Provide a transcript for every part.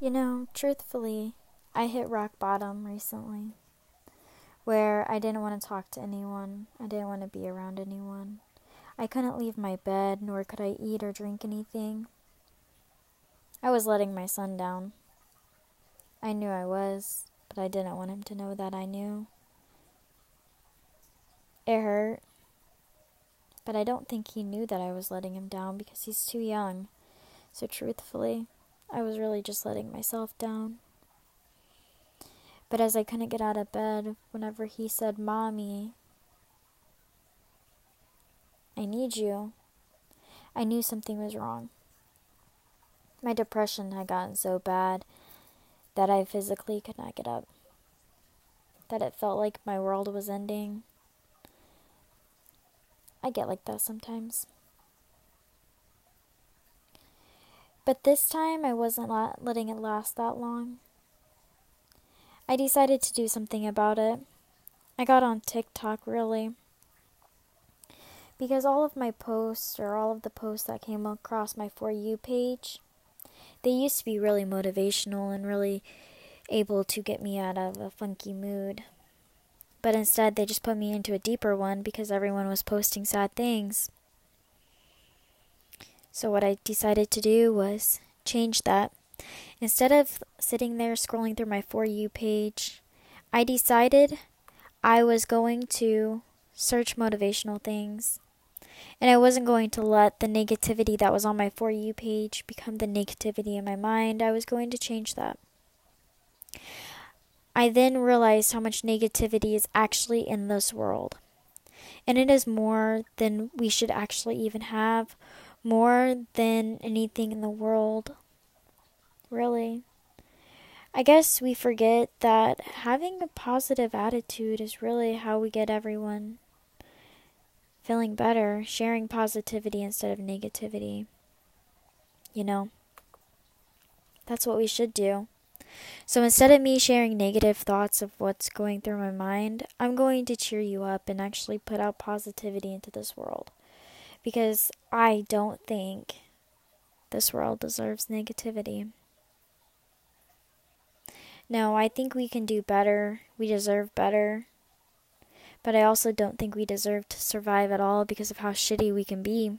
You know, truthfully, I hit rock bottom recently where I didn't want to talk to anyone, I didn't want to be around anyone. I couldn't leave my bed, nor could I eat or drink anything. I was letting my son down. I knew I was, but I didn't want him to know that I knew. It hurt, but I don't think he knew that I was letting him down because he's too young. So, truthfully, I was really just letting myself down. But as I couldn't get out of bed, whenever he said, Mommy, I need you, I knew something was wrong. My depression had gotten so bad that I physically could not get up, that it felt like my world was ending. I get like that sometimes. But this time I wasn't letting it last that long. I decided to do something about it. I got on TikTok really. Because all of my posts, or all of the posts that came across my For You page, they used to be really motivational and really able to get me out of a funky mood. But instead, they just put me into a deeper one because everyone was posting sad things. So, what I decided to do was change that Instead of sitting there scrolling through my For You page, I decided I was going to search motivational things. And I wasn't going to let the negativity that was on my For You page become the negativity in my mind. I was going to change that. I then realized how much negativity is actually in this world. And it is more than we should actually even have, more than anything in the world really. I guess we forget that having a positive attitude is really how we get everyone feeling better, sharing positivity instead of negativity. You know, that's what we should do. So instead of me sharing negative thoughts of what's going through my mind, I'm going to cheer you up and actually put out positivity into this world. Because I don't think this world deserves negativity. No, I think we can do better. We deserve better. But I also don't think we deserve to survive at all because of how shitty we can be.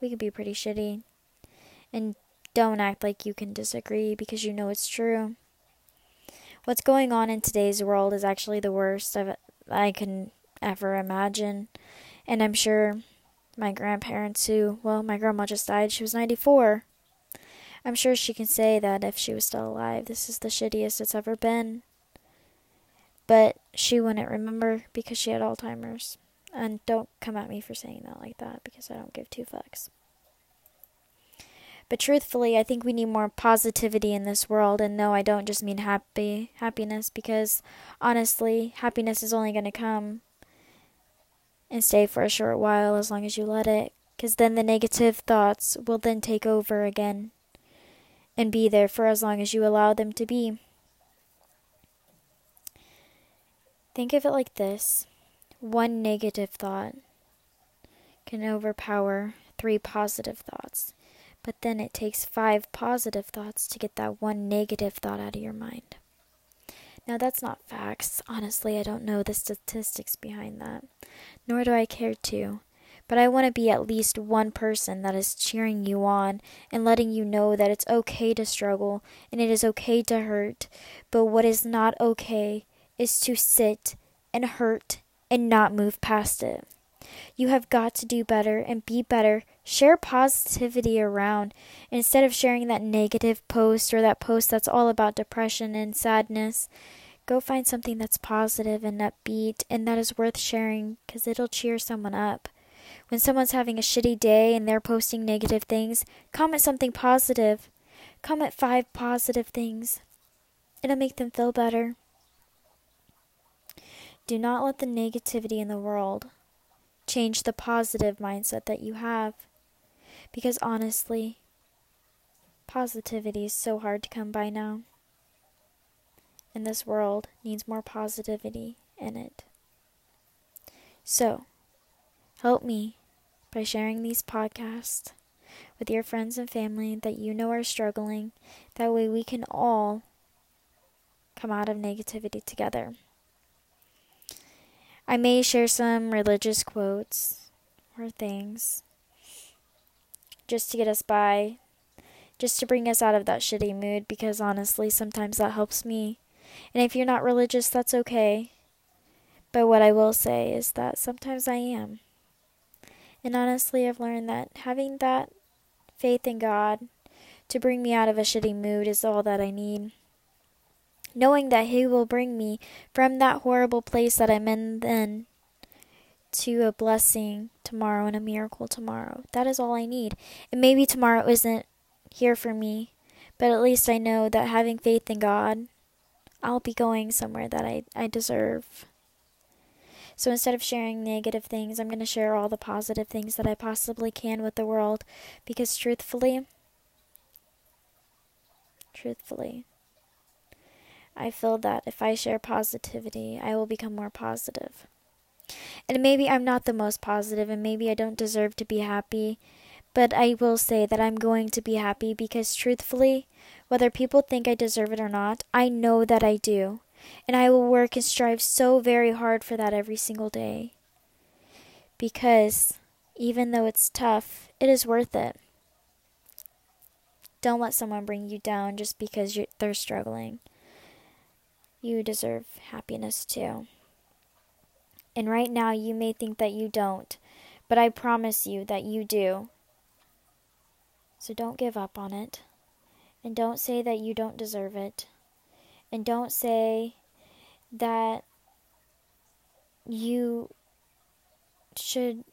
We can be pretty shitty. And don't act like you can disagree because you know it's true. What's going on in today's world is actually the worst I've, I can ever imagine. And I'm sure my grandparents, who, well, my grandma just died, she was 94. I'm sure she can say that if she was still alive, this is the shittiest it's ever been. But she wouldn't remember because she had Alzheimer's. And don't come at me for saying that like that because I don't give two fucks. But truthfully, I think we need more positivity in this world. And no, I don't just mean happy happiness because honestly, happiness is only going to come and stay for a short while as long as you let it. Because then the negative thoughts will then take over again and be there for as long as you allow them to be. Think of it like this one negative thought can overpower three positive thoughts, but then it takes five positive thoughts to get that one negative thought out of your mind. Now, that's not facts. Honestly, I don't know the statistics behind that, nor do I care to but I want to be at least one person that is cheering you on and letting you know that it's okay to struggle and it is okay to hurt. But what is not okay is to sit and hurt and not move past it. You have got to do better and be better. Share positivity around instead of sharing that negative post or that post that's all about depression and sadness. Go find something that's positive and upbeat and that is worth sharing because it'll cheer someone up. When someone's having a shitty day and they're posting negative things, comment something positive. Comment five positive things. It'll make them feel better. Do not let the negativity in the world change the positive mindset that you have. Because honestly, positivity is so hard to come by now. And this world needs more positivity in it. So, Help me by sharing these podcasts with your friends and family that you know are struggling. That way we can all come out of negativity together. I may share some religious quotes or things just to get us by, just to bring us out of that shitty mood because honestly, sometimes that helps me. And if you're not religious, that's okay. But what I will say is that sometimes I am. And honestly, I've learned that having that faith in God to bring me out of a shitty mood is all that I need. Knowing that He will bring me from that horrible place that I'm in then to a blessing tomorrow and a miracle tomorrow. That is all I need. And maybe tomorrow isn't here for me, but at least I know that having faith in God, I'll be going somewhere that I, I deserve. So instead of sharing negative things, I'm going to share all the positive things that I possibly can with the world because truthfully, truthfully, I feel that if I share positivity, I will become more positive. And maybe I'm not the most positive, and maybe I don't deserve to be happy, but I will say that I'm going to be happy because truthfully, whether people think I deserve it or not, I know that I do. And I will work and strive so very hard for that every single day. Because even though it's tough, it is worth it. Don't let someone bring you down just because they're struggling. You deserve happiness too. And right now, you may think that you don't, but I promise you that you do. So don't give up on it. And don't say that you don't deserve it. And don't say that you should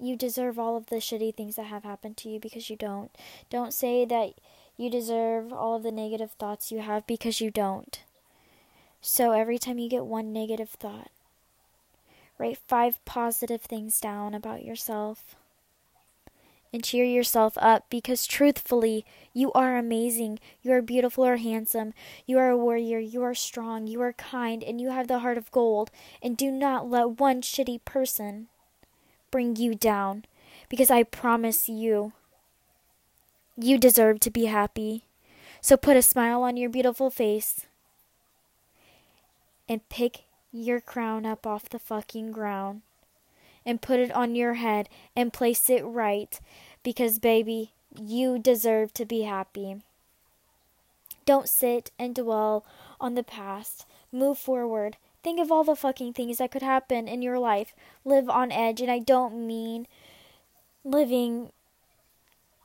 you deserve all of the shitty things that have happened to you because you don't. Don't say that you deserve all of the negative thoughts you have because you don't. So every time you get one negative thought, Write five positive things down about yourself. And cheer yourself up because truthfully, you are amazing. You are beautiful or handsome. You are a warrior. You are strong. You are kind. And you have the heart of gold. And do not let one shitty person bring you down because I promise you, you deserve to be happy. So put a smile on your beautiful face and pick your crown up off the fucking ground and put it on your head and place it right because, baby, you deserve to be happy. Don't sit and dwell on the past. Move forward. Think of all the fucking things that could happen in your life. Live on edge, and I don't mean living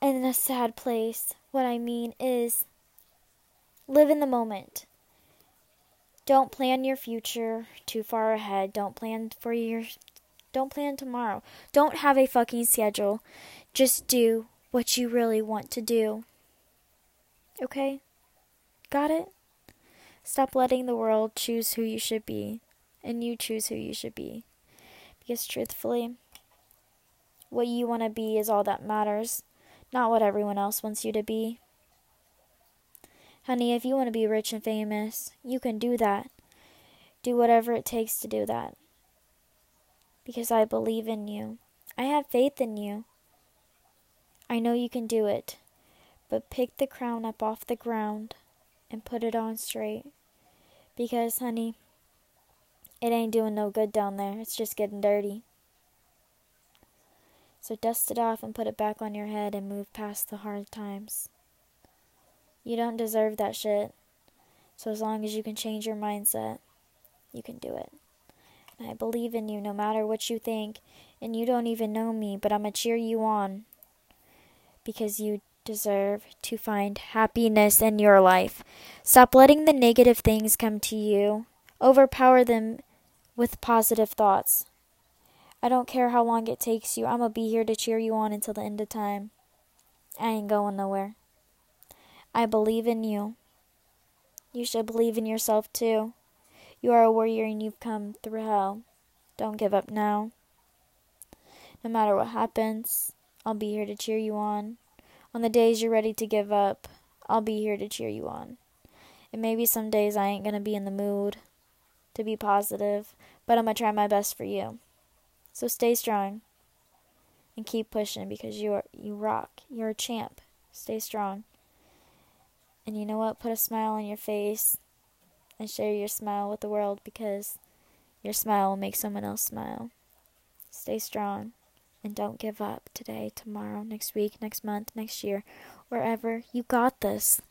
in a sad place. What I mean is live in the moment. Don't plan your future too far ahead. Don't plan for your don't plan tomorrow. Don't have a fucking schedule. Just do what you really want to do. Okay? Got it? Stop letting the world choose who you should be, and you choose who you should be. Because truthfully, what you want to be is all that matters, not what everyone else wants you to be. Honey, if you want to be rich and famous, you can do that. Do whatever it takes to do that. Because I believe in you. I have faith in you. I know you can do it. But pick the crown up off the ground and put it on straight. Because, honey, it ain't doing no good down there. It's just getting dirty. So dust it off and put it back on your head and move past the hard times. You don't deserve that shit. So as long as you can change your mindset, you can do it. And I believe in you no matter what you think. And you don't even know me, but I'm going to cheer you on. Because you deserve to find happiness in your life. Stop letting the negative things come to you. Overpower them with positive thoughts. I don't care how long it takes you. I'm going to be here to cheer you on until the end of time. I ain't going nowhere. I believe in you. You should believe in yourself too. You are a warrior and you've come through hell. Don't give up now. No matter what happens, I'll be here to cheer you on. On the days you're ready to give up, I'll be here to cheer you on. And maybe some days I ain't gonna be in the mood to be positive, but I'm gonna try my best for you. So stay strong. and keep pushing because you are you rock. You're a champ. Stay strong. And you know what? Put a smile on your face and share your smile with the world because your smile will make someone else smile. Stay strong and don't give up today, tomorrow, next week, next month, next year, wherever. You got this.